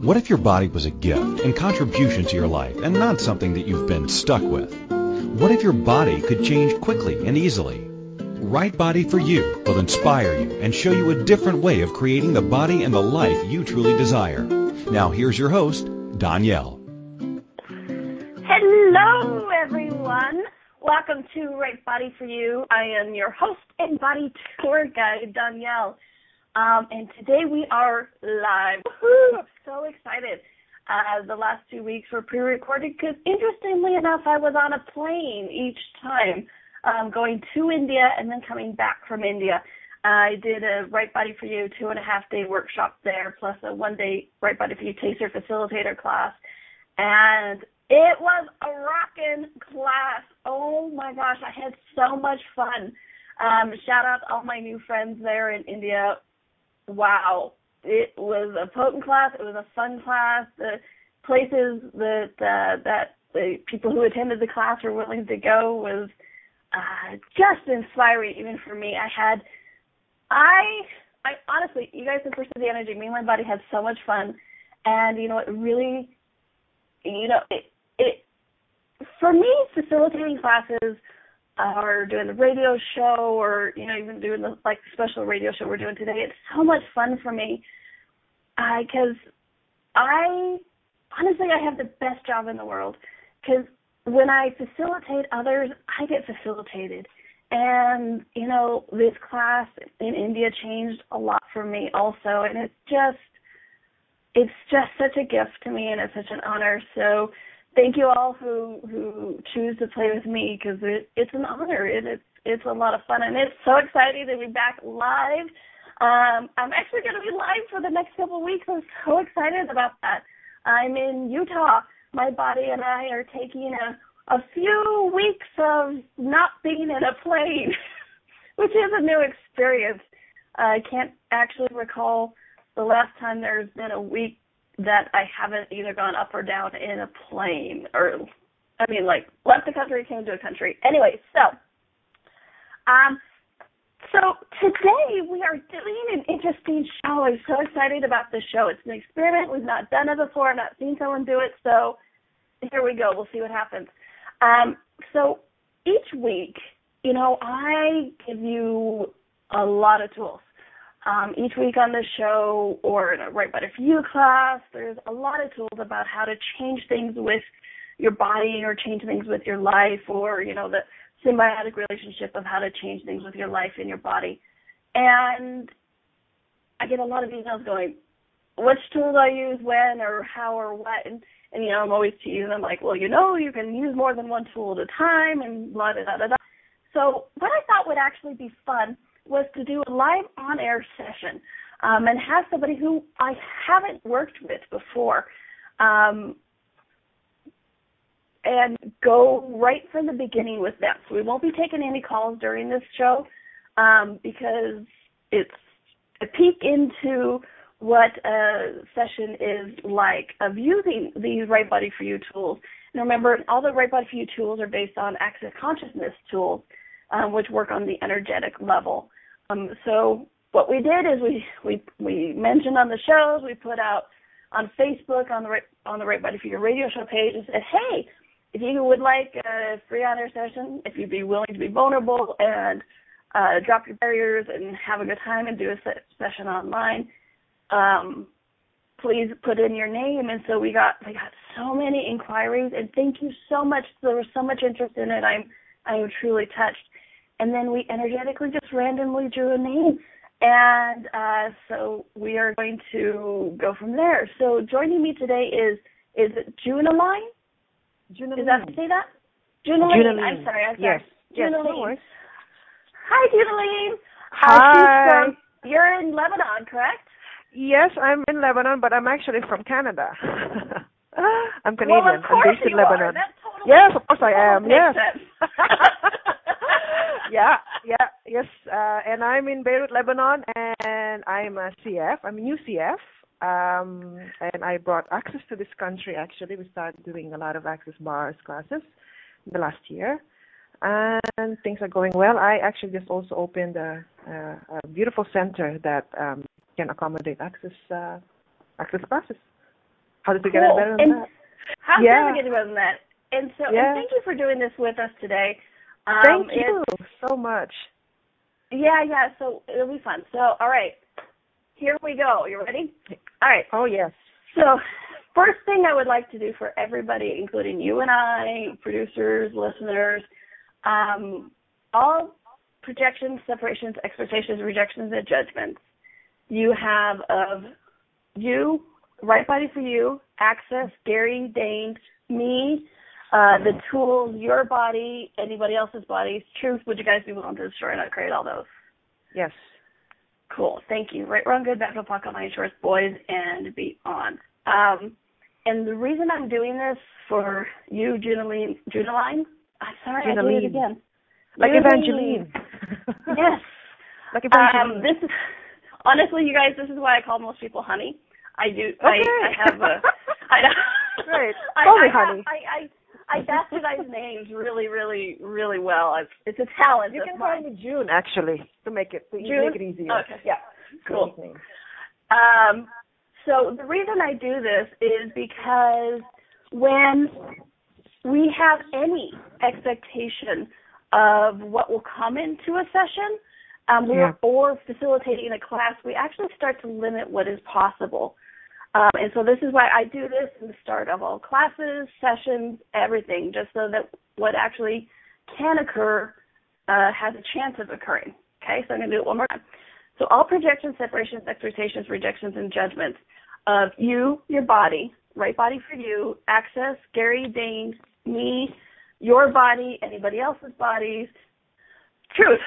What if your body was a gift and contribution to your life and not something that you've been stuck with? What if your body could change quickly and easily? Right Body for You will inspire you and show you a different way of creating the body and the life you truly desire. Now here's your host, Danielle. Hello everyone. Welcome to Right Body for You. I am your host and body tour guide, Danielle. Um, and today we are live. Woo-hoo! I'm so excited. Uh, the last two weeks were pre-recorded because, interestingly enough, I was on a plane each time, um, going to India and then coming back from India. I did a Right Body for You two and a half day workshop there, plus a one day Right Body for You Taster Facilitator class, and it was a rockin' class. Oh my gosh, I had so much fun. Um, shout out to all my new friends there in India wow, it was a potent class. It was a fun class. The places that uh, that the people who attended the class were willing to go was uh, just inspiring, even for me. I had, I, I honestly, you guys have first the energy. Me and my buddy had so much fun, and you know, it really, you know, it, it, for me, facilitating classes or doing the radio show or you know even doing the like special radio show we're doing today. It's so much fun for me uh, because I honestly I have the best job in the world. Because when I facilitate others I get facilitated. And you know this class in India changed a lot for me also and it's just it's just such a gift to me and it's such an honor. So thank you all who who choose to play with me because it, it's an honor. It, it's it's a lot of fun and it's so exciting to be back live. Um, I'm actually going to be live for the next couple of weeks. I'm so excited about that. I'm in Utah. My body and I are taking a a few weeks of not being in a plane, which is a new experience. I can't actually recall the last time there's been a week that I haven't either gone up or down in a plane or I mean like left the country, came to a country. Anyway, so um so today we are doing an interesting show. I'm so excited about this show. It's an experiment. We've not done it before. I've not seen someone do it. So here we go. We'll see what happens. Um, so each week, you know, I give you a lot of tools um, each week on the show or in a Right Body for You class, there's a lot of tools about how to change things with your body or change things with your life or, you know, the symbiotic relationship of how to change things with your life and your body. And I get a lot of emails going, which tool do I use when or how or what? And, and you know, I'm always teasing them like, well, you know, you can use more than one tool at a time and blah, da, da, da. So what I thought would actually be fun – was to do a live on air session um, and have somebody who I haven't worked with before um, and go right from the beginning with them. So we won't be taking any calls during this show um, because it's a peek into what a session is like of using these Right Body for You tools. And remember, all the Right Body for You tools are based on Access Consciousness tools um, which work on the energetic level. Um, so what we did is we we we mentioned on the shows, we put out on Facebook on the on the Right Body for Your radio show page and said, hey, if you would like a free on air session, if you'd be willing to be vulnerable and uh, drop your barriers and have a good time and do a session online, um, please put in your name. And so we got we got so many inquiries, and thank you so much. There was so much interest in it. I'm I'm truly touched and then we energetically just randomly drew a name. And uh, so we are going to go from there. So joining me today is is it Junaline? Junaline. Is that to say that? Junaline. Junaline. I'm sorry. I'm sorry. Yes. Junaline. Yes, Hi, Junaline. Hi. Uh, you're in Lebanon, correct? Yes, I'm in Lebanon, but I'm actually from Canada. I'm Canadian. Well, of course I'm based in you Lebanon. Are. That totally, yes, of course I am. Yes. yeah, yeah, yes. Uh, and I'm in Beirut, Lebanon, and I'm a CF. I'm a new CF. Um, and I brought access to this country. Actually, we started doing a lot of access bars classes the last year, and things are going well. I actually just also opened a, a, a beautiful center that um, can accommodate access uh, access classes. How does it cool. get better than and that? How Yeah. does it get better than that? And so, Yeah. and thank you for doing this with us today. Um, Thank it's- you so much. Yeah, yeah. So it'll be fun. So, all right, here we go. You ready? All right. Oh yes. So, first thing I would like to do for everybody, including you and I, producers, listeners, um, all projections, separations, expectations, rejections, and judgments you have of you, right body for you, access, Gary, Dane, me, uh, the tools, your body, anybody else's bodies, truth. Would you guys be willing to destroy and not create all those? Yes. Cool. Thank you. Right, wrong, good, bad, no, pocket, line, shorts, boys, and beyond. Um, and the reason I'm doing this for you, Junaline, Junaline, I'm sorry, I did Junaline. it again. Like Junaline. Evangeline. Yes. like Um, Evangeline. this is honestly, you guys. This is why I call most people honey. I do. I, Okay. I have a. I know. Great. I, Call me I have- honey. I, I I bastardize names really, really, really well. It's it's a talent you can call me June actually to make it to June? make it easier. Okay. Yeah. Cool. Um, so the reason I do this is because when we have any expectation of what will come into a session, um, Yeah. or facilitating a class, we actually start to limit what is possible. Um, and so this is why I do this in the start of all classes, sessions, everything, just so that what actually can occur uh, has a chance of occurring. Okay, so I'm going to do it one more time. So all projections, separations, expectations, rejections, and judgments of you, your body, right body for you, access, Gary, Dane, me, your body, anybody else's bodies, truth.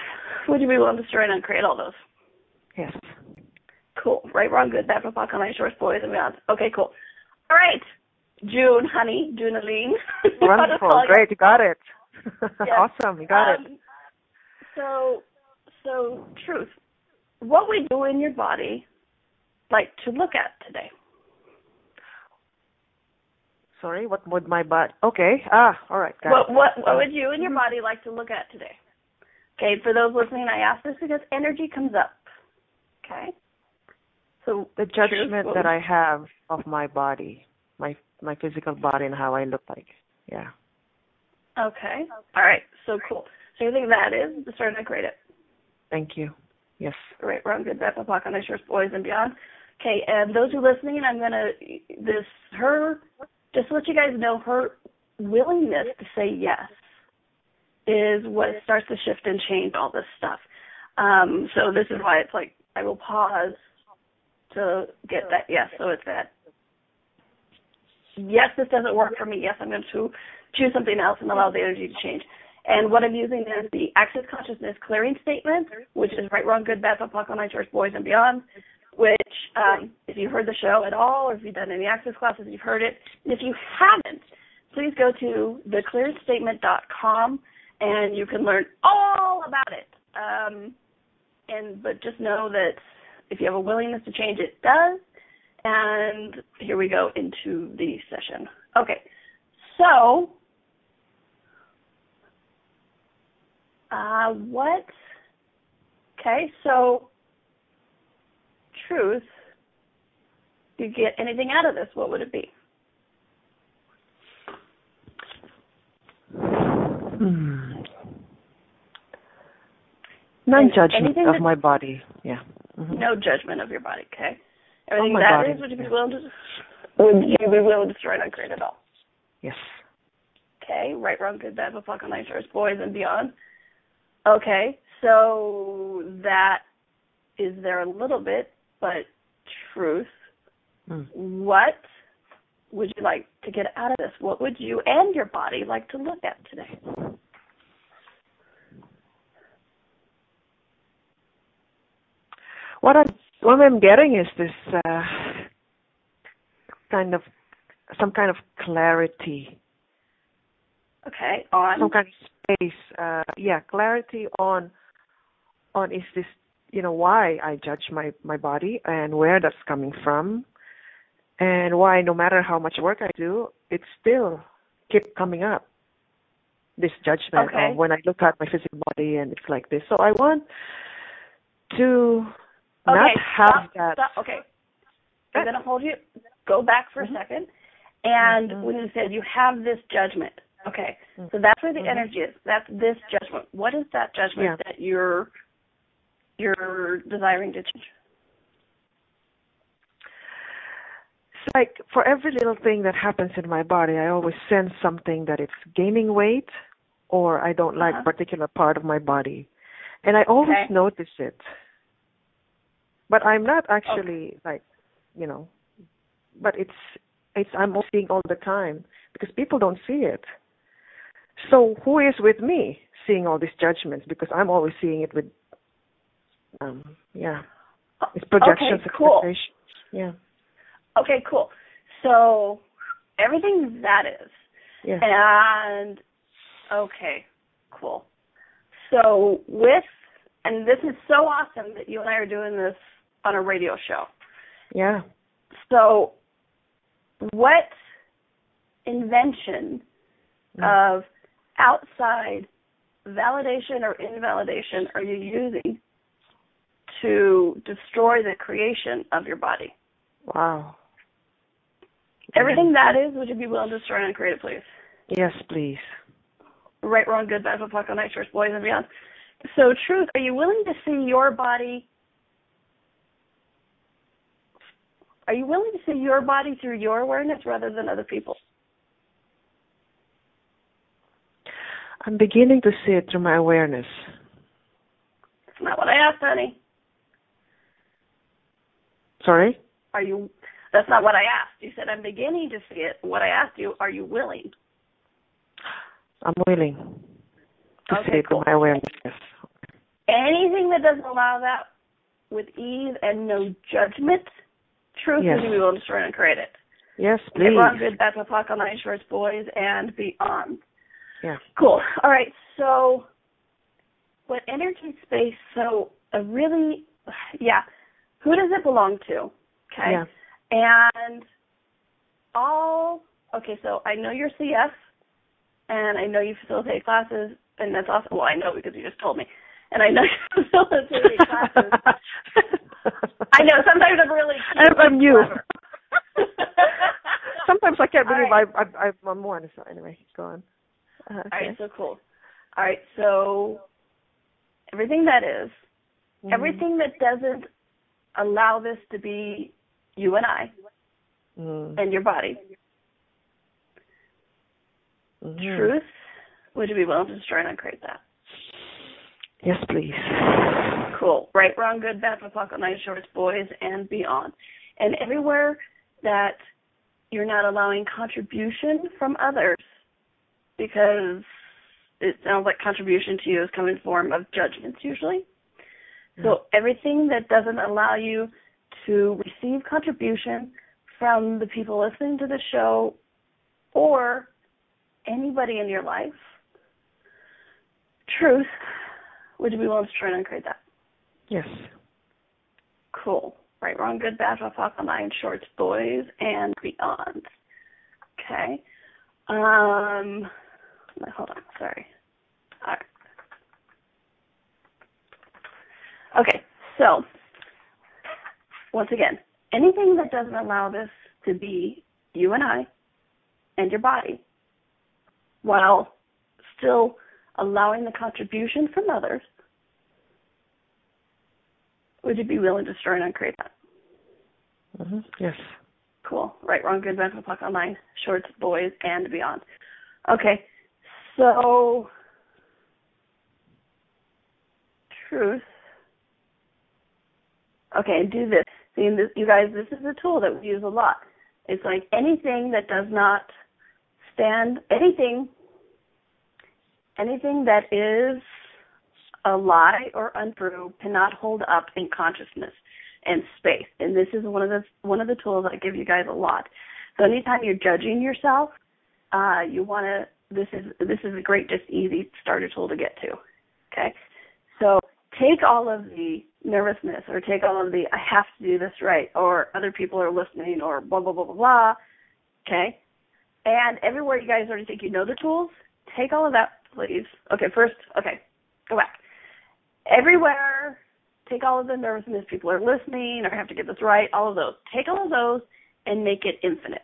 Would you be willing to destroy and uncreate all those? Yes. Cool. Right, wrong, good, bad, fuck, on my shorts, boys, and beyond. Okay, cool. All right. June, honey, Junaline. Wonderful. Great. You got it. Yes. awesome. You got it. Um, So, so truth. What would you in your body like to look at today? Sorry. What would my butt? Okay. Ah. All right. Got What what what would you in your body like to look at today? Okay, for those listening, I ask this because energy comes up. Okay. So the judgment that I have of my body, my my physical body, and how I look like. Yeah. Okay. All right. So cool. So you think that is the start and create it. Thank you. Yes. Right, wrong, good, bad, fuck, on shorts, boys, and beyond. Okay, and those who are listening, I'm gonna this her just to let you guys know her willingness to say yes is what starts to shift and change all this stuff. Um, so this is why it's like I will pause to get that yes. So it's that yes, this doesn't work for me. Yes, I'm going to choose something else and allow the energy to change. And what I'm using is the Access Consciousness Clearing Statement, which is right, wrong, good, bad, fuck, on church, boys, and beyond. Which, um, if you've heard the show at all, or if you've done any access classes, you've heard it. And if you haven't, please go to theclearingstatement.com and you can learn all about it. Um, and but just know that if you have a willingness to change, it does. And here we go into the session. Okay, so uh, what? Okay, so truth. Do you get anything out of this? What would it be? Hmm. Non-judgment of that- my body. Yeah. Mhm. No judgment of your body. Okay. Everything my that body, is, would you be willing to? Would you be willing to destroy and uncreate it all? Yes. Okay, right, wrong, good, bad, but fuck on shorts, boys and beyond. Okay, so that is there a little bit, but truth. Mm. What would you like to get out of this? What would you and your body like to look at today? What I'm what I'm getting is this uh, kind of some kind of clarity, Okay, on. some kind of space. Uh, yeah, clarity on on is this you know why I judge my my body and where that's coming from, and why no matter how much work I do, it still keep coming up. This judgment Okay. of when I look at my physical body and it's like this. So I want to not okay, have stop, that. stop. Okay, I'm gonna hold you. go back for Mhm. a second. And Mhm. when you said you have this judgment, okay, Mhm. so that's where the Mhm. energy is. That's this judgment. What is that judgment Yeah. that you're you're desiring to change? It's like for every little thing that happens in my body, I always sense something that it's gaining weight or I don't like Uh-huh. a particular part of my body. And I always Okay. notice it. But I'm not actually like, you know, but it's it's I'm seeing all the time because people don't see it. So who is with me seeing all these judgments because I'm always seeing it with um yeah. It's projections, okay, cool. expectations. Yeah. Okay, cool. So everything that is. Yeah. And okay, cool. So with and this is so awesome that you and I are doing this on a radio show. Yeah. So what invention Mm. of outside validation or invalidation are you using to destroy the creation of your body? Wow. Everything that is, would you be willing to destroy and create it, please? Yes, please. Right, wrong, good, bad, fuck, on night boys and beyond. So, truth, are you willing to see your body? Are you willing to see your body through your awareness rather than other people's? I'm beginning to see it through my awareness. That's not what I asked, honey. Sorry? Are you? That's not what I asked. You said I'm beginning to see it. What I asked you, are you willing? I'm willing to Okay, see it cool. through my awareness. Anything that doesn't allow that with ease and no judgment, truth Yes. is we will destroy and create it. Yes, please. wrong, good, bad, fuck, on night shorts, boys and beyond. Yeah. Cool. All right. So, what energy space? So, a really, yeah. Who does it belong to? Okay. Yeah. And all. Okay. So I know you're CF, and I know you facilitate classes, and that's awesome. Well, I know because you just told me, and I know you classes. I know sometimes I'm really. I'm, I'm new. Sometimes I can't All believe right. I, I, I'm one. So anyway, go on. Uh, okay. right. So cool. All right. So everything that is, Mhm. everything that doesn't allow this to be you and I Mhm. and your body. Mhm. Truth, would you be willing to destroy and uncreate that? Yes, please. Cool. Right, wrong, good, bad, fuck, night shorts, boys, and beyond. And everywhere that you're not allowing contribution from others, because it sounds like contribution to you is coming in form of judgments usually. Mm. So everything that doesn't allow you to receive contribution from the people listening to the show or anybody in your life, truth, would you be willing to try and uncreate that? Yes. Cool. Right, wrong, good, bad, fuck, fuck, nine shorts, boys, and beyond. Okay. Um, hold on. Sorry. All right. Okay. So, once again, anything that doesn't allow this to be you and I and your body, while still allowing the contribution from others, would you be willing to destroy and uncreate that? hmm Yes. Cool. Right, wrong, good, bad, fuck, online, shorts, boys, and beyond. Okay, so truth. Okay, and do this. See, this, you guys, this is a tool that we use a lot. It's like anything that does not stand, anything, anything that is a lie or untrue cannot hold up in consciousness and space. And this is one of the one of the tools I give you guys a lot. So anytime you're judging yourself, uh, you want to. This is this is a great, just easy starter tool to get to. Okay, so take all of the nervousness, or take all of the I have to do this right, or other people are listening, or blah blah blah blah blah. Okay, and everywhere you guys already think you know the tools, take all of that, please. Okay, first, okay, go back. Everywhere take all of the nervousness, people are listening, or have to get this right, all of those. Take all of those and make it infinite.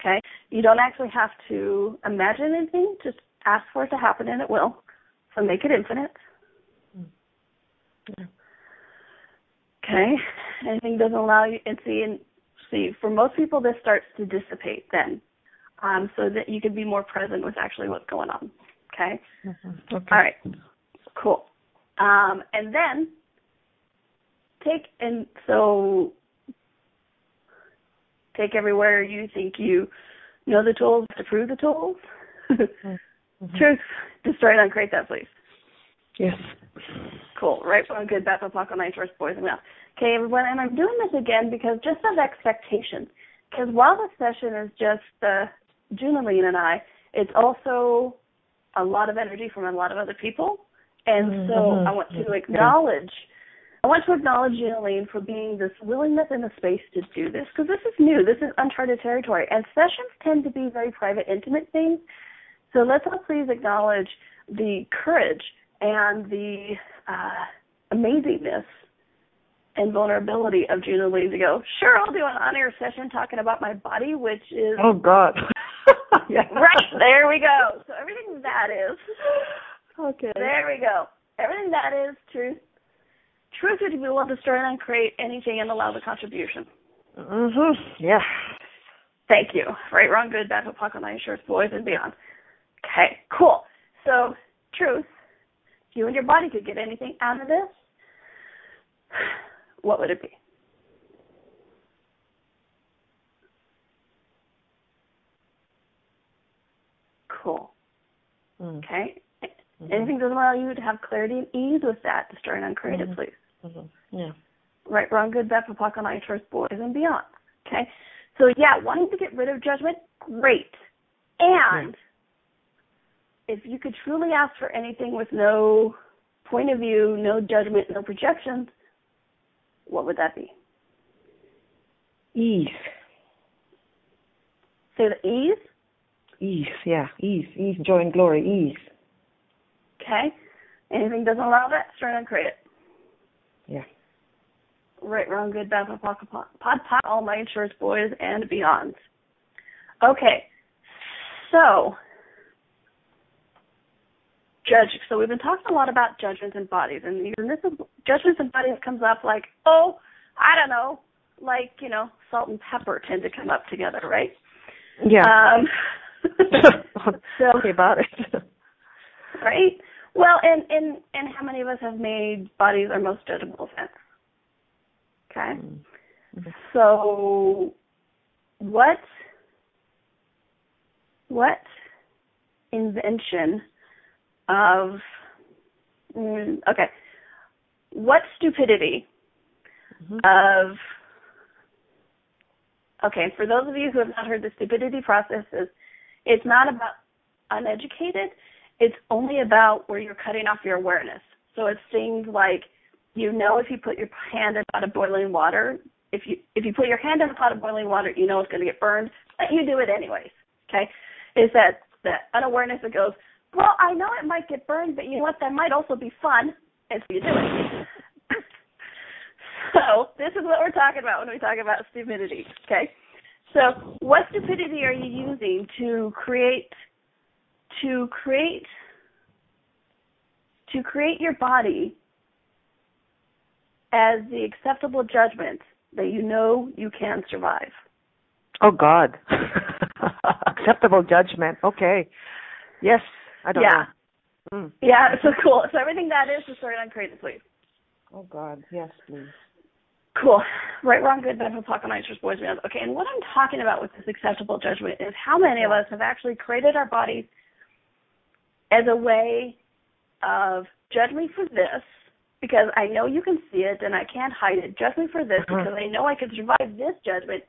Okay? You don't actually have to imagine anything, just ask for it to happen and it will. So make it infinite. Yeah. Okay? Anything doesn't allow you and see and see for most people this starts to dissipate then. Um, so that you can be more present with actually what's going on. Okay? Mhm. Okay. All right. Cool. Um, and then take and so take everywhere you think you know the tools to prove the tools. Mhm. Truth, destroy and uncreate that, please. Yes. Cool. Right one good, bad, Paco, nice, first boys and girls. Okay, everyone, and I'm doing this again because just of expectations. Because while the session is just uh, Junaline and I, it's also a lot of energy from a lot of other people. And so Mhm. I want to acknowledge, I want to acknowledge Junaline for being this willingness and the space to do this because this is new. This is uncharted territory, and sessions tend to be very private, intimate things. So let's all please acknowledge the courage and the uh, amazingness and vulnerability of Junaline to go, sure, I'll do an on-air session talking about my body, which is Oh God. yeah. right there we go. So everything that is, Okay. there we go. Everything that is truth. Truth would be willing to destroy and create anything and allow the contribution. Mhm. Yeah. Thank you. Right, wrong, good, bad, Paco, nice, shirts, boys, and beyond. Okay, cool. So, truth, if you and your body could get anything out of this, what would it be? Cool. Mm. Okay. Mhm. Anything that allow you to have clarity and ease with that, destroy and uncreate it, Mhm. please. Mhm. Yeah. right, wrong, good, bad, Papaca, night, first boys, and beyond. Okay? So, yeah, wanting to get rid of judgment, great. And if you could truly ask for anything with no point of view, no judgment, no projections, what would that be? Ease. Say the ease, Ease. Yeah. Ease. Ease. Joy and glory. Ease. Okay? Anything doesn't allow that, destroy and credit. Yeah. Right, wrong, good, bad, Papaca, pod, pod, all my insurance boys, and beyond. Okay, so judge. So we've been talking a lot about judgments and bodies, and, and this is judgments and bodies comes up like, oh, I don't know, like you know, salt and pepper tend to come up together, right? Yeah. Um, so okay about it. right. Well, and and and how many of us have made bodies our most judgeable offense? Okay. Mhm. So, what what invention of mm, okay, what stupidity Mhm. of okay for those of you who have not heard the stupidity process is it's not about uneducated it's only about where you're cutting off your awareness so it's things like you know if you put your hand in a pot of boiling water if you if you put your hand in a pot of boiling water you know it's going to get burned but you do it anyways okay is that that unawareness that goes well i know it might get burned but you know what that might also be fun and so you do it so this is what we're talking about when we talk about stupidity. Okay. So what stupidity are you using to create to create to create your body as the acceptable judgment that you know you can survive? Oh God. Acceptable judgment. Okay. Yes. I don't Yeah. know. Mm. Yeah, so cool. So everything that is is sorted on creative, please. Oh God. Yes, please. Cool. Right, wrong, good, bad, nice, boys, man. Okay, and what I'm talking about with this acceptable judgment is how many of us have actually created our bodies as a way of judge me for this because I know you can see it and I can't hide it. Judge me for this Uh-huh. because I know I can survive this judgment.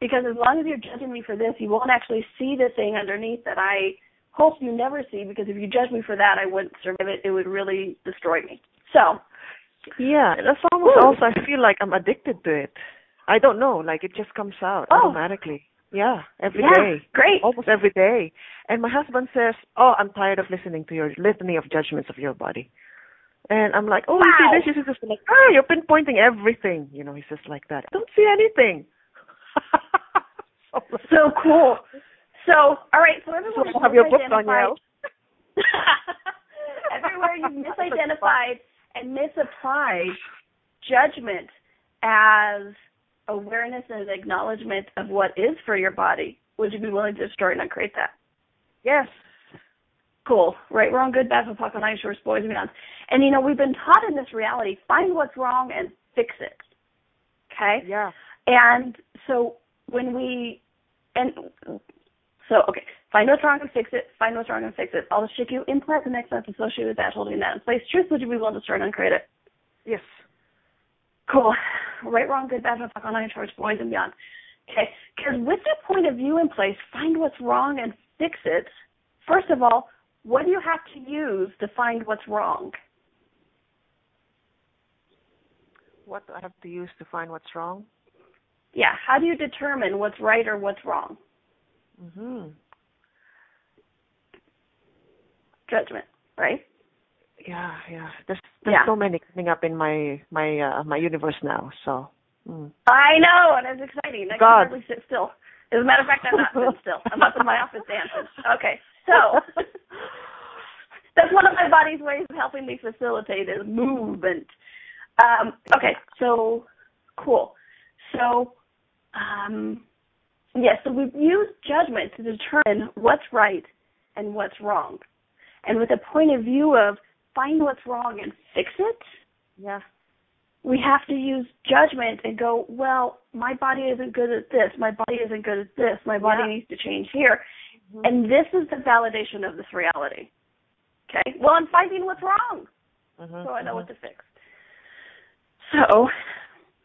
Because as long as you're judging me for this, you won't actually see the thing underneath that I hope you never see. Because if you judge me for that, I wouldn't survive it. It would really destroy me. So, Yeah, that's almost Woo. also. I feel like I'm addicted to it. I don't know. Like it just comes out Oh. automatically. Yeah, every day, yeah, great. almost every day. And my husband says, "Oh, I'm tired of listening to your litany of judgments of your body." And I'm like, "Oh, you see this? You see this?" like, "Ah, you're pinpointing everything." You know, he's just like that. I don't see anything. so cool. So, all right. So everyone so have your book on Yale. everywhere you've misidentified and misapplied judgment as awareness and acknowledgement of what is for your body. Would you be willing to destroy and uncreate that? Yes. Cool. Right, wrong, good, bad, fuck, on ice, shorts, boys and beyond. And you know, we've been taught in this reality, find what's wrong and fix it. Okay? Yeah. And so when we and so okay, find what's wrong and fix it, find what's wrong and fix it. I'll ship you implant the next step associated with that, holding that in place. Truth, would you be willing to start and uncreate it? Yes. Cool. Right, wrong, good, bad, fuck, on ice, shorts, boys and beyond. Okay, because with that point of view in place, find what's wrong and fix it. First of all, what do you have to use to find what's wrong? What do I have to use to find what's wrong? Yeah, how do you determine what's right or what's wrong? Mhm. Judgment, right? Yeah, yeah. There's there's Yeah. so many coming up in my my uh, my universe now. So. Mm. I know, and it's exciting. I can God. hardly sit still. As a matter of fact, I'm not sitting still. I'm up in my office dancing. Okay, so that's one of my body's ways of helping me facilitate is movement. Um, okay, so cool. So, um, yes, so we've used judgment to determine what's right and what's wrong, and with a point of view of find what's wrong and fix it Yeah. we have to use judgment and go, well, my body isn't good at this, my body isn't good at this, my body Yeah. needs to change here. Mhm. And this is the validation of this reality. Okay? Well, I'm finding what's wrong, Mhm, so I know mhm. what to fix. So,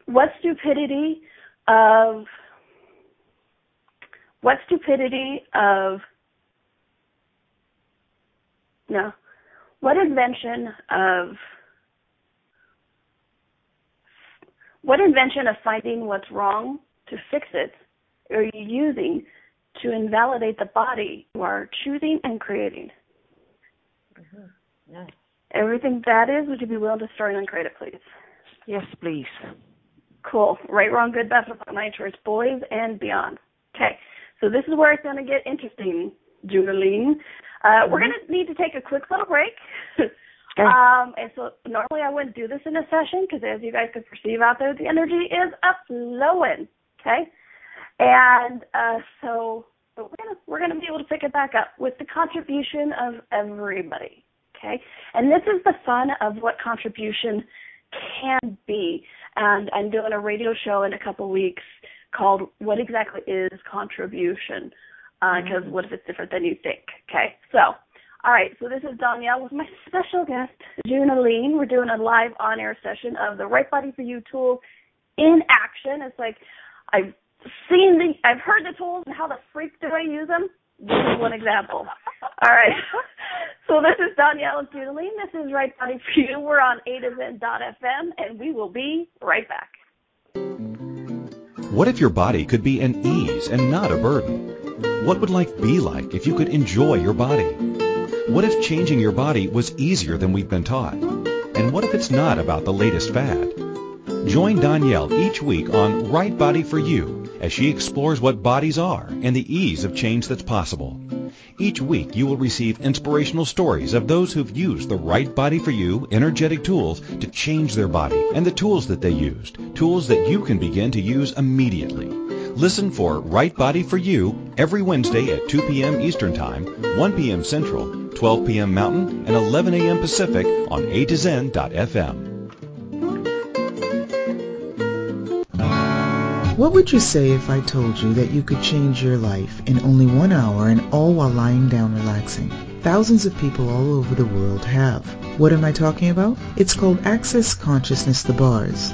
what stupidity of what stupidity of no what invention of what invention of finding what's wrong to fix it are you using to invalidate the body you are choosing and creating? Mm-hmm. Yeah. Everything that is, would you be willing to start and uncreate it, please? Yes, please. Cool. Right, wrong, good, bad, for night choice, boys and beyond. Okay, so this is where it's going to get interesting, Judaline. Uh, We're going to need to take a quick little break. Okay. Um, and so normally I wouldn't do this in a session because as you guys can perceive out there, the energy is up flowing. Okay, and uh, so but we're gonna we're gonna be able to pick it back up with the contribution of everybody. Okay, and this is the fun of what contribution can be. And I'm doing a radio show in a couple weeks called "What Exactly Is Contribution?" Uh, mm-hmm. Because what if it's different than you think? Okay, so all right, so this is Danielle with my special guest, Junaline. We're doing a live on air session of the Right Body for You tool in action. It's like I've seen the, I've heard the tools and how the freak do I use them? This is one example. All right. So this is Danielle and Junaline. This is Right Body for You. We're on A to Zen FM, and we will be right back. What if your body could be an ease and not a burden? What would life be like if you could enjoy your body? What if changing your body was easier than we've been taught? And what if it's not about the latest fad? Join Danielle each week on Right Body for You as she explores what bodies are and the ease of change that's possible. Each week you will receive inspirational stories of those who've used the Right Body for You energetic tools to change their body and the tools that they used, tools that you can begin to use immediately. Listen for Right Body for You every Wednesday at 2 p.m. Eastern Time, 1 p.m. Central, 12 p.m. Mountain, and 11 a.m. Pacific on A to Zen.fm. What would you say if I told you that you could change your life in only one hour and all while lying down relaxing? Thousands of people all over the world have. What am I talking about? It's called Access Consciousness The Bars.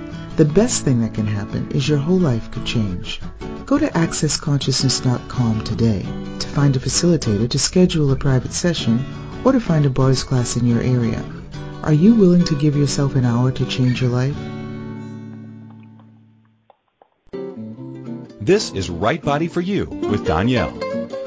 The best thing that can happen is your whole life could change. Go to accessconsciousness.com today to find a facilitator to schedule a private session or to find a bars class in your area. Are you willing to give yourself an hour to change your life? This is Right Body for You with Danielle.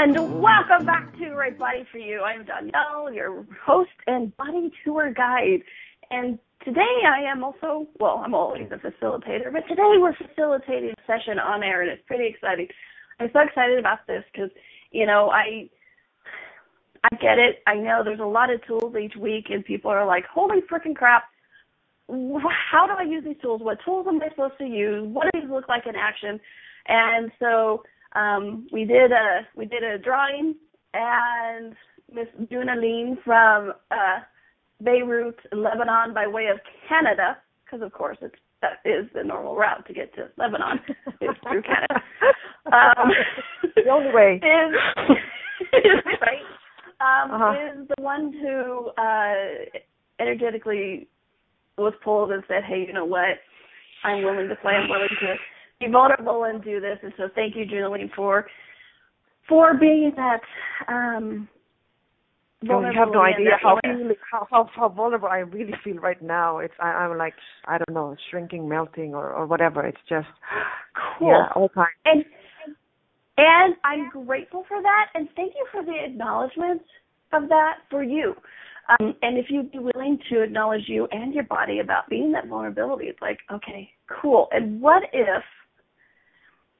And welcome back to Right Body for You. I'm Danielle, your host and body tour guide. And today I am also, well, I'm always a facilitator, but today we're facilitating a session on air and it's pretty exciting. I'm so excited about this because, you know, I, I get it. I know there's a lot of tools each week and people are like, holy freaking crap. How do I use these tools? What tools am I supposed to use? What do these look like in action? And so, um, we did a we did a drawing, and Miss Dunaline from uh, Beirut, Lebanon, by way of Canada, because of course it's that is the normal route to get to Lebanon is through Canada. Um, the only way. Is, right. Um, Uh-huh. Is the one who uh, energetically was pulled and said, "Hey, you know what? I'm willing to play. I'm willing to be vulnerable and do this." And so, thank you, Julie, for for being that. Um, No, you have no idea how, really, how how how vulnerable I really feel right now. It's I, I'm like I don't know, shrinking, melting, or or whatever. It's just Cool. yeah, all time. And and I'm grateful for that, and thank you for the acknowledgement of that for you. Um, and if you'd be willing to acknowledge you and your body about being that vulnerability, it's like, okay, cool. And what if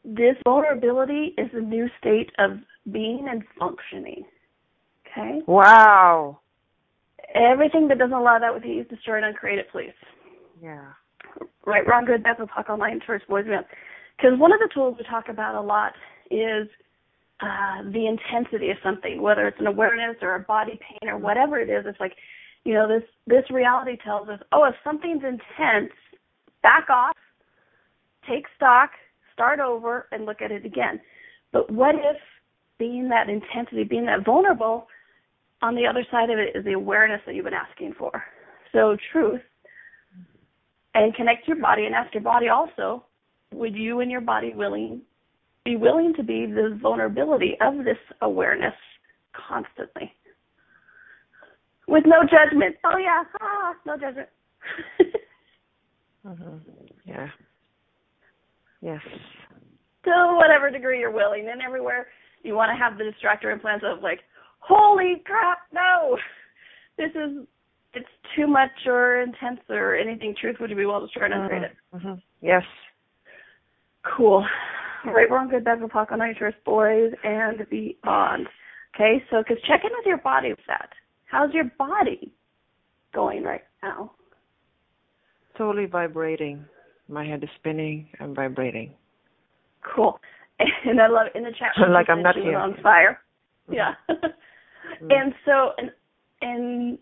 this vulnerability is a new state of being and functioning? Okay? Wow. Everything that doesn't allow that with you is destroyed, uncreate it, please. Yeah. right, wrong, good, bad, we'll talk online first, boys, men. Because one of the tools we talk about a lot is uh, the intensity of something, whether it's an awareness or a body pain or whatever it is. It's like, you know, this this reality tells us, oh, if something's intense, back off, take stock, start over, and look at it again. But what if being that intensity, being that vulnerable, on the other side of it is the awareness that you've been asking for. So truth and connect your body and ask your body also, would you and your body willing be willing to be the vulnerability of this awareness constantly? With no judgment. Oh yeah, ah, no judgment. hmm Yeah. Yes. to whatever degree you're willing and everywhere you want to have the distractor implants of like, holy crap, no. This is it's too much or intense or anything truth would be well destroyed and it. hmm Yes. Cool. Right, wrong, good, bad, on nitrous, boys, and beyond. Okay, so because check in with your body with that. How's your body going right now? Totally vibrating. My head is spinning. I'm vibrating. Cool. And I love in the chat. room, Like I'm not she was here. on fire. Yeah. Mm. and so, and and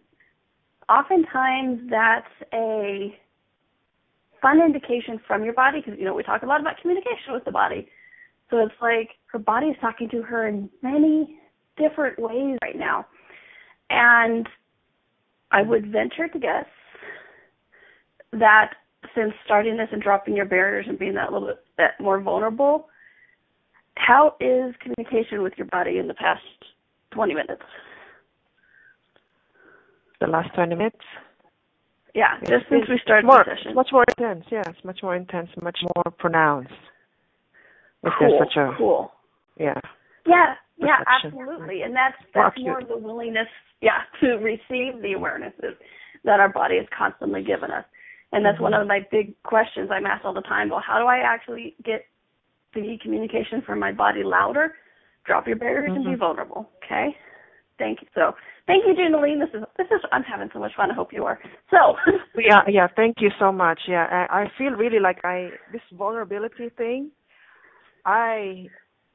oftentimes that's a fun indication from your body because you know we talk a lot about communication with the body. So it's like her body is talking to her in many different ways right now, and I would venture to guess that since starting this and dropping your barriers and being that little bit that more vulnerable, how is communication with your body in the past 20 minutes? The last 20 minutes. Yeah, It's- just since we started more, the session. Much more intense. Yes, much more intense, much more pronounced. Cool, such a cool. yeah. Yeah, yeah, Perception. absolutely. And that's More that's more of the willingness, yeah, to receive the awarenesses that our body is constantly giving us. And that's one Mm-hmm. of my big questions I'm asked all the time. Well, how do I actually get the communication from my body louder? Drop your barriers and be Mhm. vulnerable, okay? Thank you. So thank you, Junaline. This is this is I'm having so much fun. I hope you are. So yeah, yeah. Thank you so much. Yeah, I, I feel really like I this vulnerability thing. I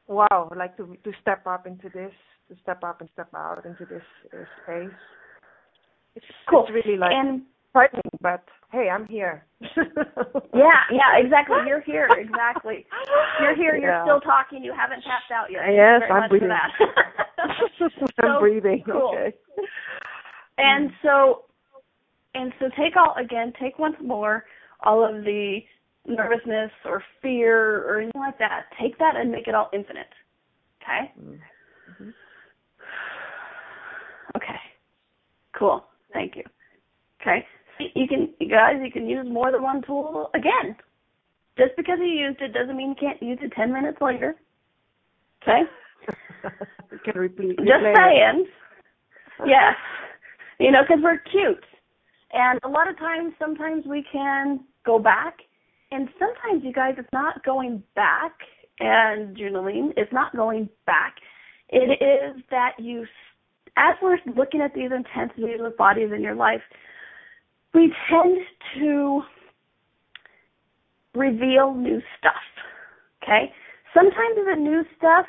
wow, like to to step up into this, to step up and step out into this uh, space. It's, cool. it's really like and frightening, but hey, I'm here. yeah, yeah, exactly. You're here, exactly. You're here. You're Yeah. still talking. You haven't tapped out yet. Yes, Thank I'm breathing. That. I'm breathing. cool. Okay. And so, and so, take all again. Take once more all of the nervousness or fear or anything like that. Take that and make it all infinite. Okay. Mm-hmm. Okay. Cool. Thank you. Okay. You can, you guys, you can use more than one tool. Again, just because you used it doesn't mean you can't use it 10 minutes later. Okay? can repeat. Just replay it. saying. Yes. You know, because we're cute. And a lot of times, sometimes we can go back. And sometimes, you guys, it's not going back. And Junaline, it's not going back. It is that you, as we're looking at these intensities with bodies in your life, we tend to reveal new stuff. Okay? Sometimes the new stuff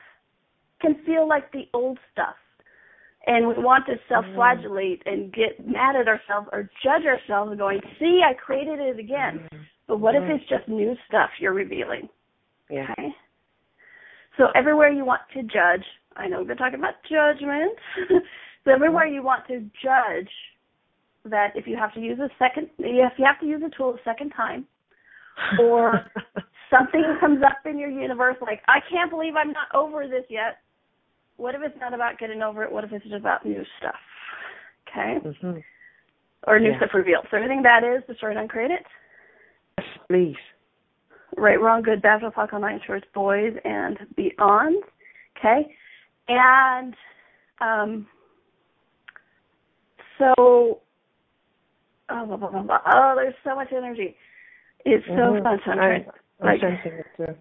can feel like the old stuff. And we want to self flagellate mm. and get mad at ourselves or judge ourselves going, see, I created it again. Mm. But what if mm. it's just new stuff you're revealing? Yeah. Okay? So everywhere you want to judge, I know we've been talking about judgment. so everywhere you want to judge that if you have to use a second, if you have to use a tool a second time, or something comes up in your universe like, I can't believe I'm not over this yet. What if it's not about getting over it? What if it's just about new stuff? Okay? hmm Or new Yeah. stuff revealed. So everything that is, destroyed, uncreated. Yes, please. Right, wrong, good, bad, fuck on nine shorts, boys, and beyond. Okay? And um so oh, blah, blah, blah, blah. oh there's so much energy. It's so Mhm. fun. So I'm trying- I'm sensing it too.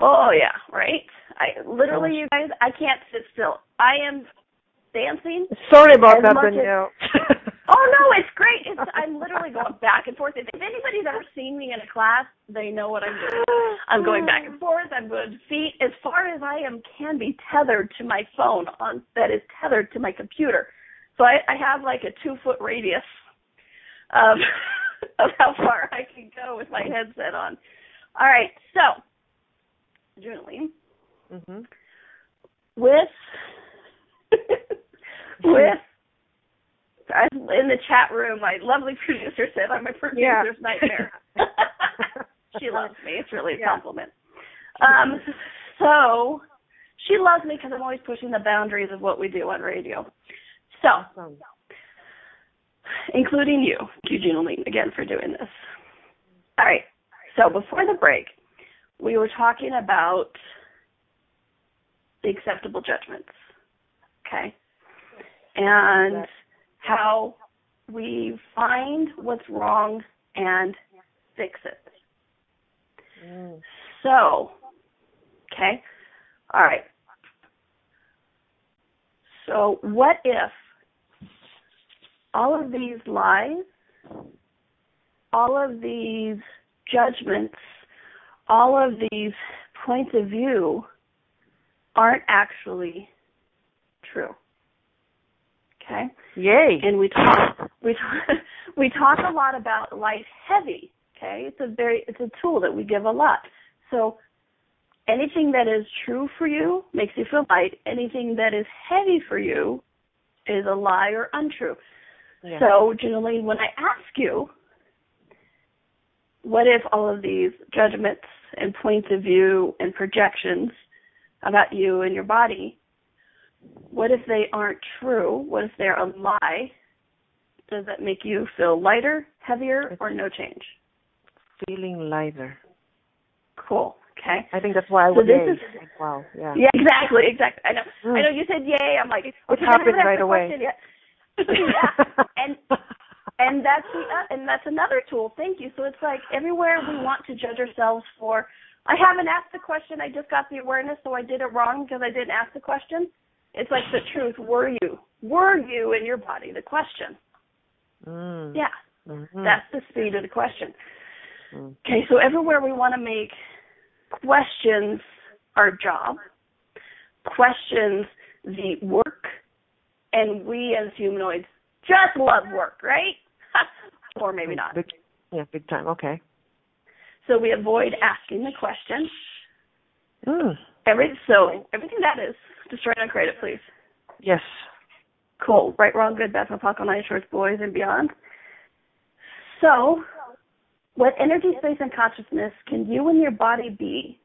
Oh yeah, right. I literally, Gosh. you guys, I can't sit still. I am dancing. Sorry about that, Danielle. Oh no, it's great. It's I'm literally going back and forth. If anybody's ever seen me in a class, they know what I'm doing. I'm going back and forth. I'm going feet as far as I am can be tethered to my phone on that is tethered to my computer. So I, I have like a two foot radius of of how far I can go with my headset on. All right, so Julie, hmm with with I, in the chat room, my lovely producer said I'm a producer's nightmare. she loves me. It's really a Yeah. compliment. Um, so she loves me because I'm always pushing the boundaries of what we do on radio. So, Awesome. Including you, Eugene again for doing this. All right. So before the break, we were talking about the acceptable judgments. Okay. And how we find what's wrong and fix it. Mm. So, okay. All right. So, what if all of these lies, all of these judgments, all of these points of view aren't actually true? Okay? Yay. and we talk we talk, we talk a lot about light heavy okay it's a very it's a tool that we give a lot so anything that is true for you makes you feel light anything that is heavy for you is a lie or untrue Yeah. so Junaline, when i ask you what if all of these judgments and points of view and projections about you and your body what if they aren't true? What if they're a lie? Does that make you feel lighter, heavier, or no change? Feeling lighter. Cool. Okay. I think that's why I So would this yay. is- Like, wow. Yeah. Yeah, exactly, exactly. I know. Mm. I know you said yay. I'm like, okay, happened right away. yet. Yeah. And and that's the uh, and that's another tool. Thank you. So it's like everywhere we want to judge ourselves for. I haven't asked the question. I just got the awareness, so I did it wrong because I didn't ask the question. It's like the truth. Were you? Were you in your body? The question. Mm. Yeah. Mhm. That's the speed of the question. Mm. Okay, so everywhere we want to make questions our job, questions the work, and we as humanoids just love work, right? or maybe not. Big, yeah, big time. Okay. So we avoid asking the question. Mm. Every so everything that is destroy and uncreate it, please. Yes. Cool. Right, wrong, good, bad, apocalypse, night shorts, boys, and beyond. So, what energy, space, and consciousness can you and your body be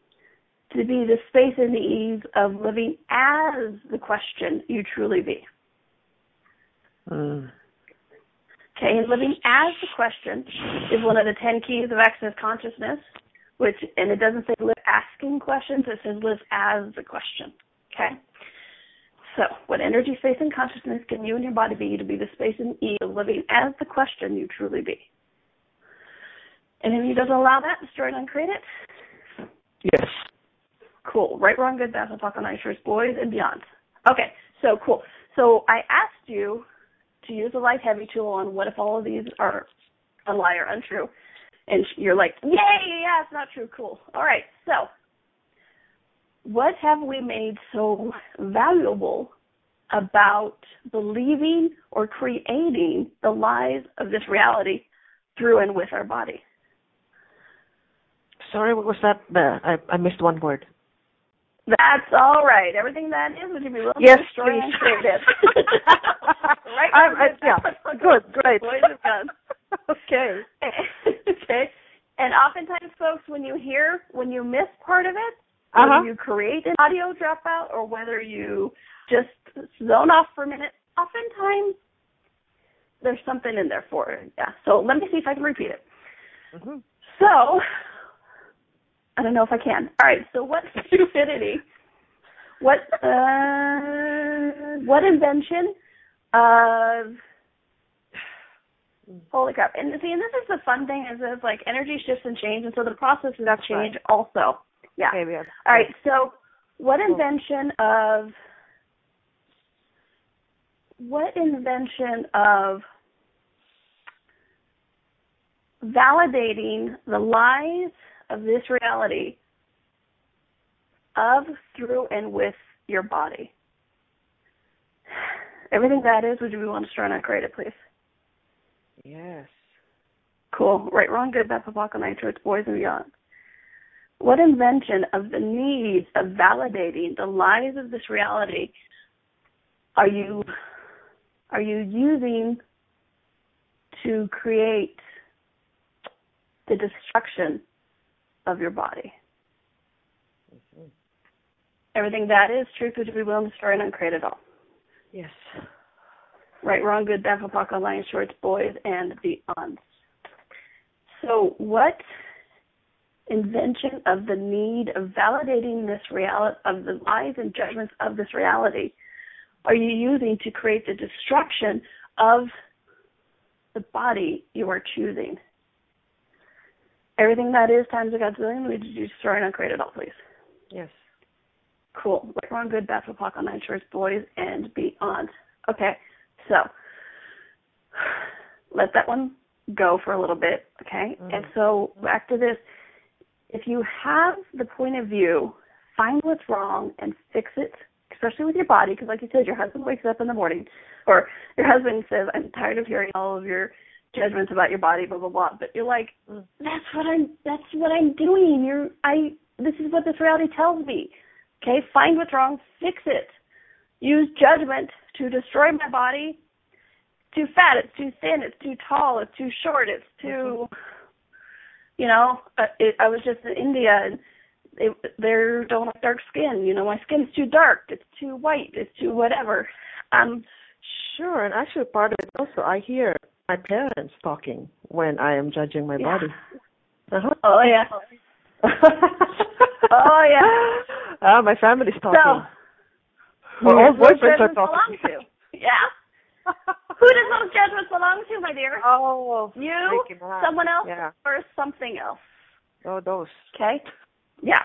to be the space and the ease of living as the question you truly be? Mm. Okay, and living as the question is one of the ten keys of access consciousness, which and it doesn't say live asking questions, it says live as the question. Okay? So, what energy, space, and consciousness can you and your body be to be the space and ease of living as the question you truly be? And if you doesn't allow that, destroy it and uncreate it? Yes. Cool. Right, wrong, good, bad, apocalypse, night shirts, boys, and beyond. Okay, so cool. So I asked you to use a light heavy tool on what if all of these are a lie or untrue. And you're like, yay, yeah, it's not true. Cool. All right, so what have we made so valuable about believing or creating the lies of this reality through and with our body? Sorry, what was that? Uh, I I missed one word. That's all right. Everything that is, would you be willing Yes, to destroy and please. create it? right? I'm- I- yeah, good, great. And okay. okay. And oftentimes, folks, when you hear, when you miss part of it, Uh-huh. whether you create an audio dropout or whether you just zone off for a minute, oftentimes there's something in there for it. Yeah. So let me see if I can repeat it. Mhm. So, I don't know if I can. All right. So, what stupidity? What uh, what invention of holy crap? And see, and this is the fun thing is it's like energy shifts and change, and so the process is That's change also. Yeah. Okay, yeah. All right. So, what invention of what invention of validating the lies of this reality of, through, and with your body? Everything that is, would you be willing to start and create it, please? Yes. Cool. Right, wrong, good, bad, Papaka, Nitro, it's boys and beyond. What invention of the needs of validating the lies of this reality are you are you using to create the destruction of your body? Mm-hmm. Everything that is truth would be willing to destroy and uncreate it all. Yes. Right, wrong, good, bad, Papaka, Lion Shorts, boys, and beyond. So, what invention of the need of validating this reality, of the lies and judgments of this reality, are you using to create the destruction of the body you are choosing? Everything that is times a godzillion, would you destroy and uncreate it all, please? Yes. Cool. Right, wrong, good, bad, Papak on nine shorts, boys, and beyond. Okay, so let that one go for a little bit, okay? Mhm. And so back to this. If you have the point of view, find what's wrong and fix it, especially with your body, because like you said, your husband wakes up in the morning, or your husband says, "I'm tired of hearing all of your judgments about your body, blah blah blah." But you're like, Mm. "That's what I'm. That's what I'm doing. You're. I. This is what this reality tells me." Okay, find what's wrong, fix it. Use judgment to destroy my body. Too fat, it's too thin, it's too tall, it's too short, it's too. You know, uh, it, I was just in India and they they don't have dark skin. You know, my skin's too dark, it's too white, it's too whatever. Um, Sure, and actually part of it also, I hear my parents talking when I am judging my Yeah. body. Uh-huh. oh yeah, Oh, yeah. Ah, my family's talking. so Or all boyfriends are judgments belong talking. to? Yeah. Who does those judgments belong to, my dear? Oh, You, someone else, Yeah. or something else? Oh, those. Okay. Yeah.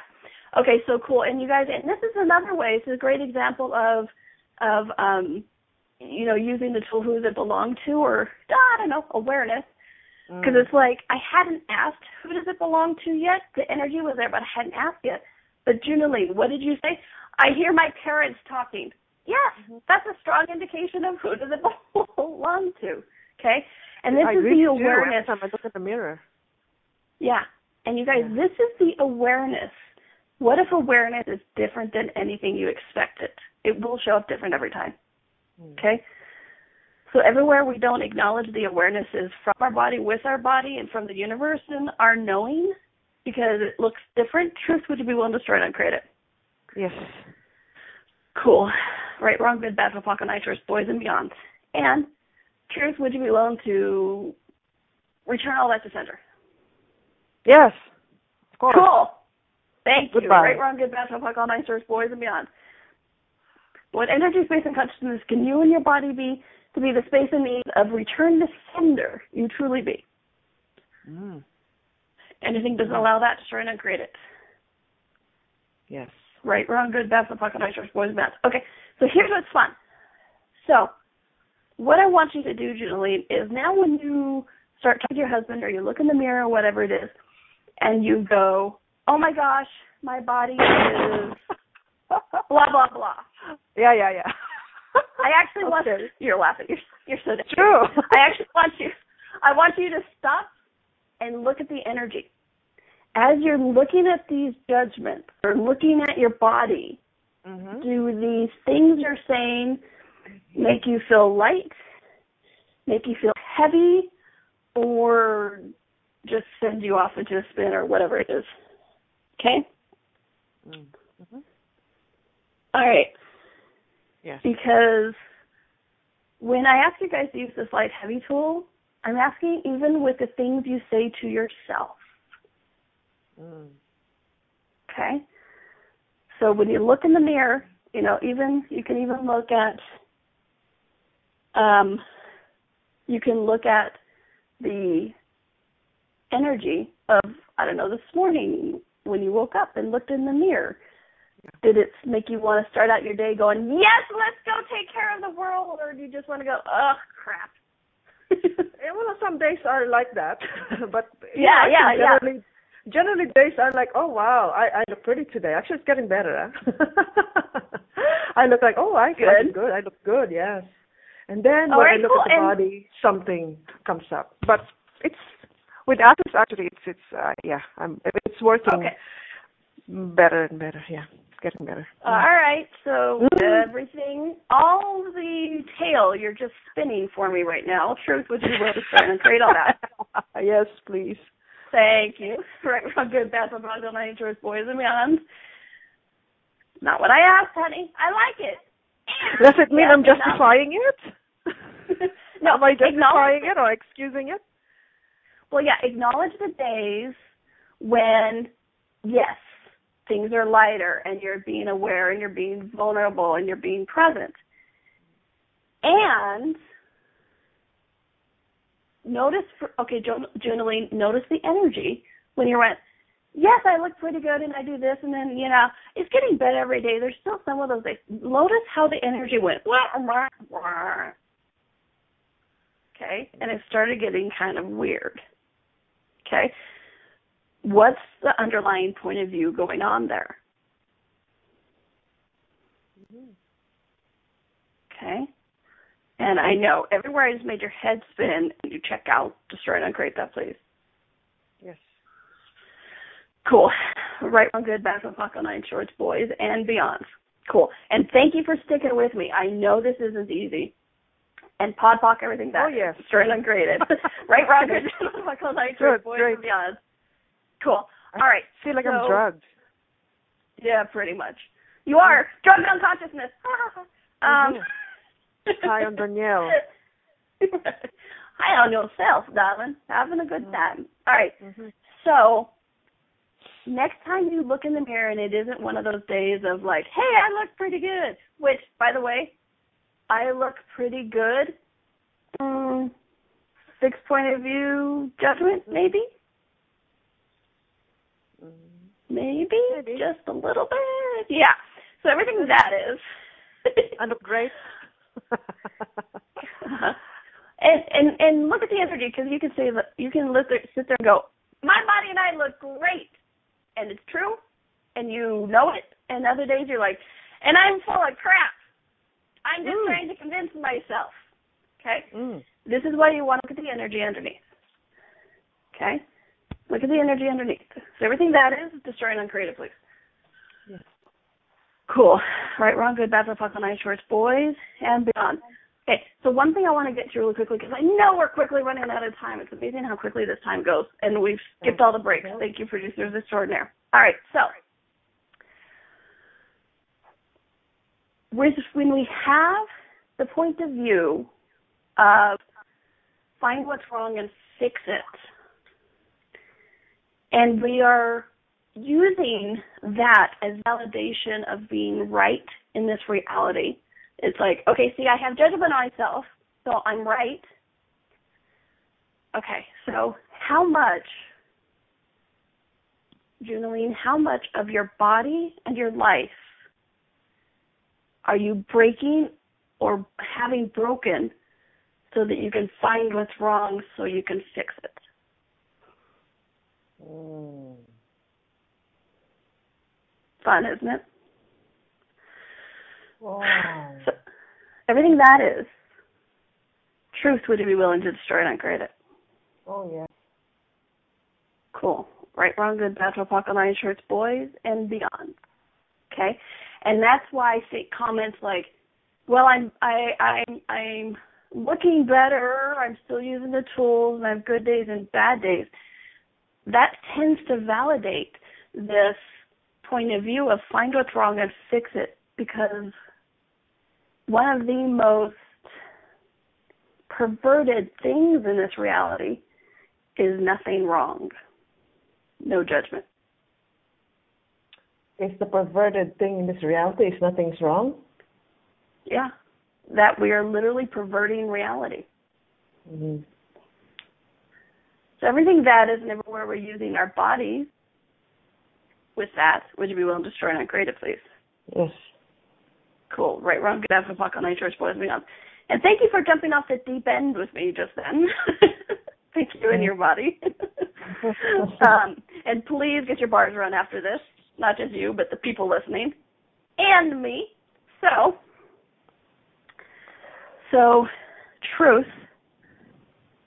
Okay, so cool. And you guys, and this is another way. It's a great example of of um you know using the tool who does it belong to or I don't know awareness because Mm. it's like I hadn't asked who does it belong to yet. The energy was there, but I hadn't asked yet. But Junaline, what did you say? I hear my parents talking. Yes, Mm-hmm. that's a strong indication of who does it belong to. Okay, and this I is the do every awareness. time I look in the mirror. Yeah, and you guys, Yeah. this is the awareness. What if awareness is different than anything you expected? It will show up different every time. Mm. Okay? So everywhere we don't acknowledge the awarenesses from our body, with our body, and from the universe and our knowing, because it looks different, truth, would you be willing to destroy it and create it? Yes. Cool. Right, wrong, good, bad, Papaka, nitrous, boys and beyond. And truth, would you be willing to return all that to center? Yes. Of course. Cool. Thank you. Goodbye. Right, wrong, good, bad, all nice, boys and beyond. What energy, space, and consciousness can you and your body be to be the space and need of return to sender you truly be? Mm. Anything doesn't allow that, destroy and uncreate it. Yes. Right, wrong, good, bad, fuck, all nice, boys and beyond. Okay, so here's what's fun. So, what I want you to do, Julie, is now when you start talking to your husband or you look in the mirror or whatever it is, and you go, oh my gosh, my body is blah blah blah. Yeah, yeah, yeah. I actually want Okay. you're laughing. You're you're so. True. I actually want you I want you to stop and look at the energy. As you're looking at these judgments or looking at your body, Mhm. do these things you're saying make you feel light, make you feel heavy, or just send you off into a spin or whatever it is? Okay? Mm. All right. Yes. Because when I ask you guys to use this light heavy tool, I'm asking even with the things you say to yourself. Mm. Okay? So when you look in the mirror, you know, even you can even look at um you can look at the energy of I don't know, this morning when you woke up and looked in the mirror. Did it make you want to start out your day going, Yes, let's go take care of the world or do you just want to go, Ugh crap. Yeah, well, some days are like that, but Yeah, yeah, yeah. generally, generally days are like, oh wow, I I look pretty today. Actually, it's getting better. Huh? I look like, oh, I Good. good. I look good. Yes. And then All when right, I look cool. at the And- body, something comes up. But it's with Atlas actually, it's it's uh, yeah, I'm it's working Okay. Better and better. Yeah, it's getting better. All right, so Mhm. everything, all the tail, you're just spinning for me right now. Truth, would you be willing to start and create all that? yes, please. Thank you. Right, wrong, good, bad, from Boggle, I enjoy Boys, and Beyond. Not what I asked, honey. I like it. Does it mean yes, I'm justifying it? no, Am I justifying it or excusing it? Well, yeah, acknowledge the days when, yes, things are lighter and you're being aware and you're being vulnerable and you're being present. And notice, for, okay, Jo- Junaline, notice the energy when you went, yes, I look pretty good and I do this and then, you know, it's getting better every day. There's still some of those days. Notice how the energy went. Okay, and it started getting kind of weird. Okay. What's the underlying point of view going on there? Okay. And I know everywhere I just made your head spin and you check out, destroy and uncreate that, please. Yes. Cool. Right, wrong, good, bad, from Paco Nine Shorts, boys, and beyond. Cool. And thank you for sticking with me. I know this isn't easy. And pod pock everything back. Oh, yes. Destroy and uncreated. right, wrong, good, Paco Nine Shorts, boys, great. and beyond. Cool. I All right. feel like I'm drugged. Yeah, pretty much. You are drugged unconsciousness. um, Hi, I'm Danielle. Hi on yourself, darling. Having a good time. All right. Mhm. So next time you look in the mirror and it isn't one of those days of like, hey, I look pretty good. Which, by the way, I look pretty good. Um, six point of view judgment, maybe. Maybe, Maybe. just a little bit. Yeah. So everything that is I look great. uh-huh. And and and look at the energy because you can say that you can sit there, sit there and go, my body and I look great, and it's true, and you know it. And other days you're like, and I'm full of crap. I'm just Mm. trying to convince myself. Okay. Mm. This is why you want to look at the energy underneath. Okay? Look at the energy underneath. So everything that is, destroy and uncreate please. Yes. Cool. Right, wrong, good, bad, fuck on ice shorts, boys, and beyond. Okay, so one thing I want to get to really quickly, because I know we're quickly running out of time. It's amazing how quickly this time goes. And we've skipped all the breaks. Thank you, producers extraordinaire. All right, so with- when we have the point of view of find what's wrong and fix it, and we are using that as validation of being right in this reality. It's like, okay, see, I have judgment on myself, so I'm right. Okay, so how much, Junaline, how much of your body and your life are you breaking or having broken so that you can find what's wrong so you can fix it? Mm. Fun, isn't it? Wow. So, everything that is, truth would you be willing to destroy and uncreate it? Oh yeah. Cool. Right, wrong, good, bad, pocket line shirts, boys, and beyond. Okay? And that's why I say comments like, well, I'm, I, I'm, I'm looking better, I'm still using the tools, and I have good days and bad days. That tends to validate this point of view of find what's wrong and fix it because one of the most perverted things in this reality is nothing wrong. No judgment. It's the perverted thing in this reality is nothing's wrong. Yeah. That we are literally perverting reality. Mm-hmm. So everything that is and everywhere we're using our bodies with that, would you be willing to destroy and uncreate it, please? Yes. Cool. Right, wrong, good after puck on night church boys me on. And thank you for jumping off the deep end with me just then. thank you and your body. um, and please get your bars run after this. Not just you, but the people listening. And me. So so truth,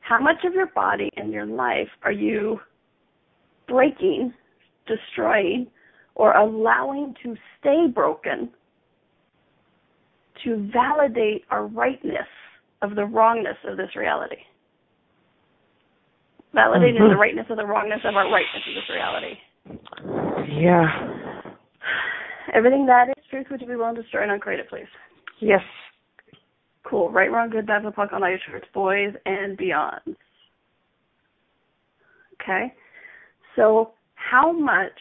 how much of your body and your life are you breaking, destroying, or allowing to stay broken to validate our rightness of the wrongness of this reality. Validating Mhm. the rightness of the wrongness of our rightness of this reality. Yeah. Everything that is truth, would you be willing to destroy and uncreate it, please? Yes. Cool. Right, wrong, good, bad, puck on ice shirts, boys and beyond. Okay? So, how much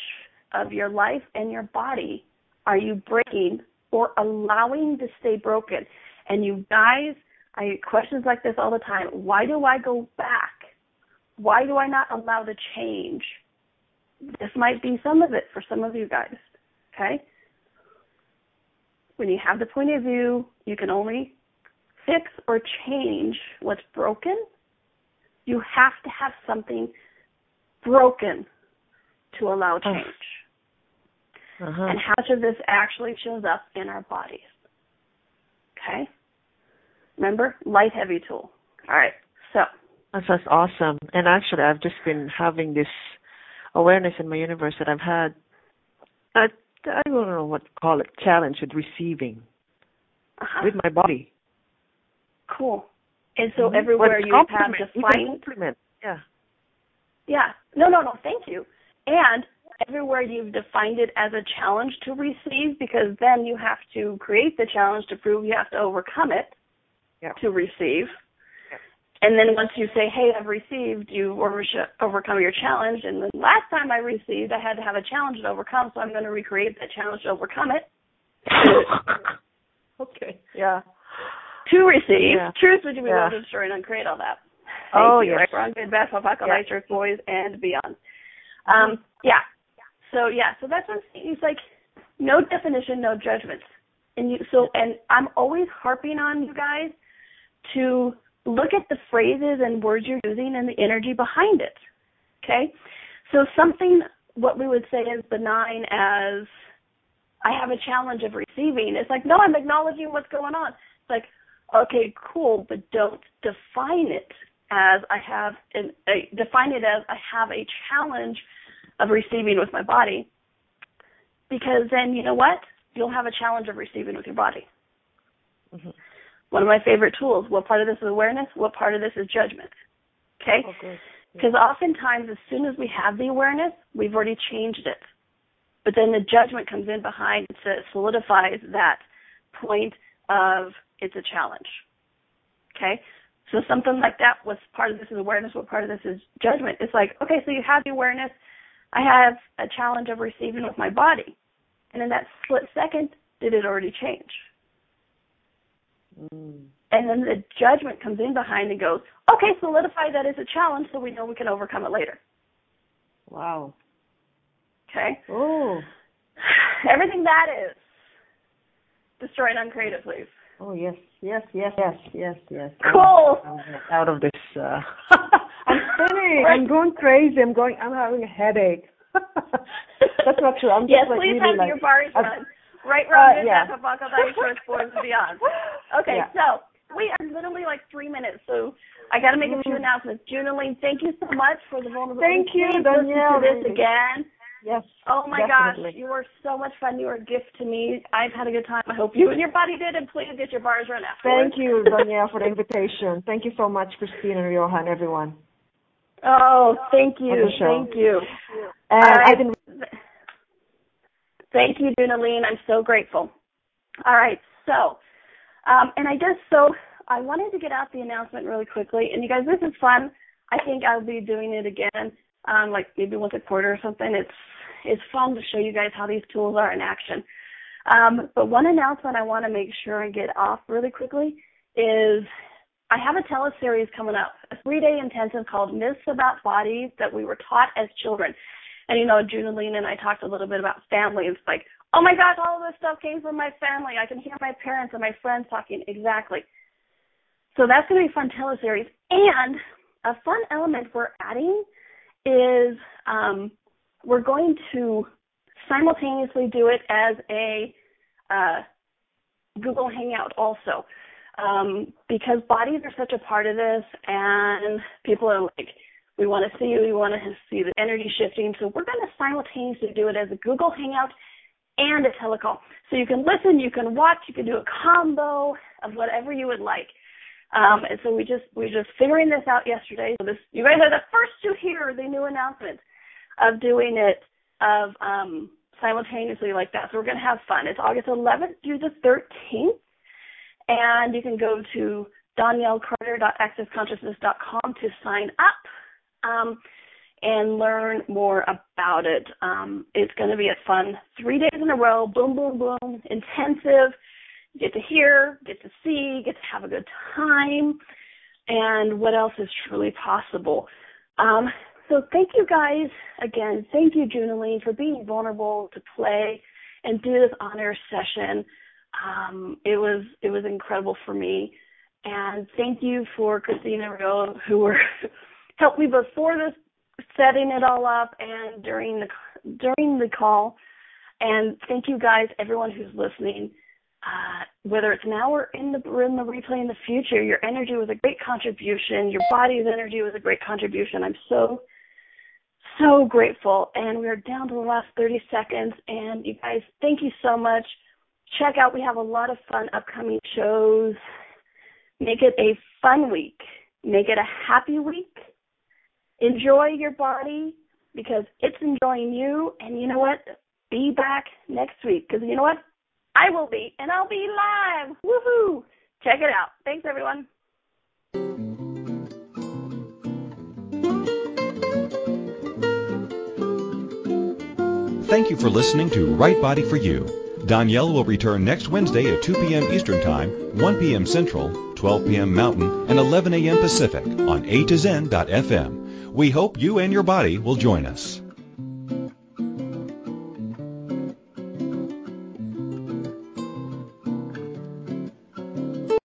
of your life and your body are you breaking or allowing to stay broken? And you guys, I get questions like this all the time. Why do I go back? Why do I not allow the change? This might be some of it for some of you guys. Okay? When you have the point of view, you can only fix or change what's broken. You have to have something broken to allow change. Uh-huh. And how much of this actually shows up in our bodies. Okay? Remember? Light heavy tool. All right. So, That's, that's awesome. And actually, I've just been having this awareness in my universe that I've had. I I don't know what to call it. Challenge with receiving uh-huh. with my body. Cool. And so Mhm. everywhere you have even defined compliment. Yeah. Yeah. No, no, no. Thank you. And everywhere you've defined it as a challenge to receive, because then you have to create the challenge to prove you have to overcome it Yeah. to receive. Yeah. And then once you say, "Hey, I've received," you over- overcome your challenge. And the last time I received, I had to have a challenge to overcome, so I'm going to recreate that challenge to overcome it. okay. Yeah. To receive. Yeah. Truth, would you be Yeah. willing to destroy and uncreate all that? Thank Oh, you. yes. Right, wrong, good, bad, fuck, Yeah. shirts, boys, and beyond. Um, yeah. So yeah, so that's what I'm saying. It's like no definition, no judgments. And you so and I'm always harping on you guys to look at the phrases and words you're using and the energy behind it. Okay? So something what we would say is benign as I have a challenge of receiving. It's like, no, I'm acknowledging what's going on. It's like, okay, cool, but don't define it as I have an, a, define it as I have a challenge of receiving with my body. Because then you know what? You'll have a challenge of receiving with your body. Mm-hmm. One of my favorite tools. What part of this is awareness? What part of this is judgment? Okay? Because oh, oftentimes, as soon as we have the awareness, we've already changed it. But then the judgment comes in behind to solidifies that point of it's a challenge. Okay? So something like that, was part of this is awareness, what part of this is judgment. It's like, okay, so you have the awareness. I have a challenge of receiving with my body. And in that split second, did it already change? Mm. And then the judgment comes in behind and goes, okay, solidify that as a challenge so we know we can overcome it later. Wow. Okay? Oh. Everything that is, destroy and uncreate it, please. Oh yes, yes, yes, yes, yes, yes. Cool. I'm, out of this. Uh, I'm spinning. Right. I'm going crazy. I'm going. I'm having a headache. That's not true. I'm just yes, like please really have like, your bars run. Right, Ron, uh, yeah. First Boys and Beyond. Okay, yeah. so we are literally like three minutes, so I got to make a few mm. announcements. Junaline, thank you so much for the vulnerability. Thank you, Danielle. Listen to this again. Yes. Oh my definitely. gosh, you were so much fun. You were a gift to me. I've had a good time. I hope you and your buddy did, and please get your bars run afterwards. Thank you, Danielle, for the invitation. Thank you so much, Christine and Johan, everyone. Oh, thank you, thank you. And right. I've been. Thank you, Junaline. I'm so grateful. All right, so, um, and I just so I wanted to get out the announcement really quickly, and you guys, this is fun. I think I'll be doing it again, um, like maybe once a quarter or something. It's it's fun to show you guys how these tools are in action. Um, but one announcement I want to make sure and get off really quickly is I have a teleseries coming up, a three-day intensive called Myths About Bodies that we were taught as children. And you know, Junaline and I talked a little bit about family. It's like, oh my gosh, all of this stuff came from my family. I can hear my parents and my friends talking exactly. So that's going to be a fun teleseries. And a fun element we're adding is um, we're going to simultaneously do it as a uh, Google Hangout also. Um, because bodies are such a part of this, and people are like, we want to see you, we want to see the energy shifting. So we're going to simultaneously do it as a Google Hangout and a telecall. So you can listen, you can watch, you can do a combo of whatever you would like. Um, and so we just we're just figuring this out yesterday. So this you guys are the first to hear the new announcement of doing it of um, simultaneously like that. So we're going to have fun. It's August 11th through the 13th, and you can go to daniellecarter.accessconsciousness.com to sign up um, and learn more about it. Um, it's going to be a fun three days in a row, boom, boom, boom, intensive. You get to hear, get to see, get to have a good time, and what else is truly possible. Um, thank you guys again. Thank you, Junaline, for being vulnerable to play and do this honor session. Um, it was it was incredible for me, and thank you for Christina Rio who helped me before this setting it all up and during the during the call. And thank you guys, everyone who's listening. Uh, whether it's now or in the in the replay in the future, your energy was a great contribution. Your body's energy was a great contribution. I'm so so grateful. And we're down to the last 30 seconds. And you guys, thank you so much. Check out, we have a lot of fun upcoming shows. Make it a fun week. Make it a happy week. Enjoy your body because it's enjoying you. And you know what? Be back next week because you know what? I will be, and I'll be live. Woohoo! Check it out. Thanks, everyone. Thank you for listening to Right Body for You. Danielle will return next Wednesday at 2 p.m. Eastern Time, 1 p.m. Central, 12 p.m. Mountain, and 11 a.m. Pacific on A to Zen.fm. We hope you and your body will join us.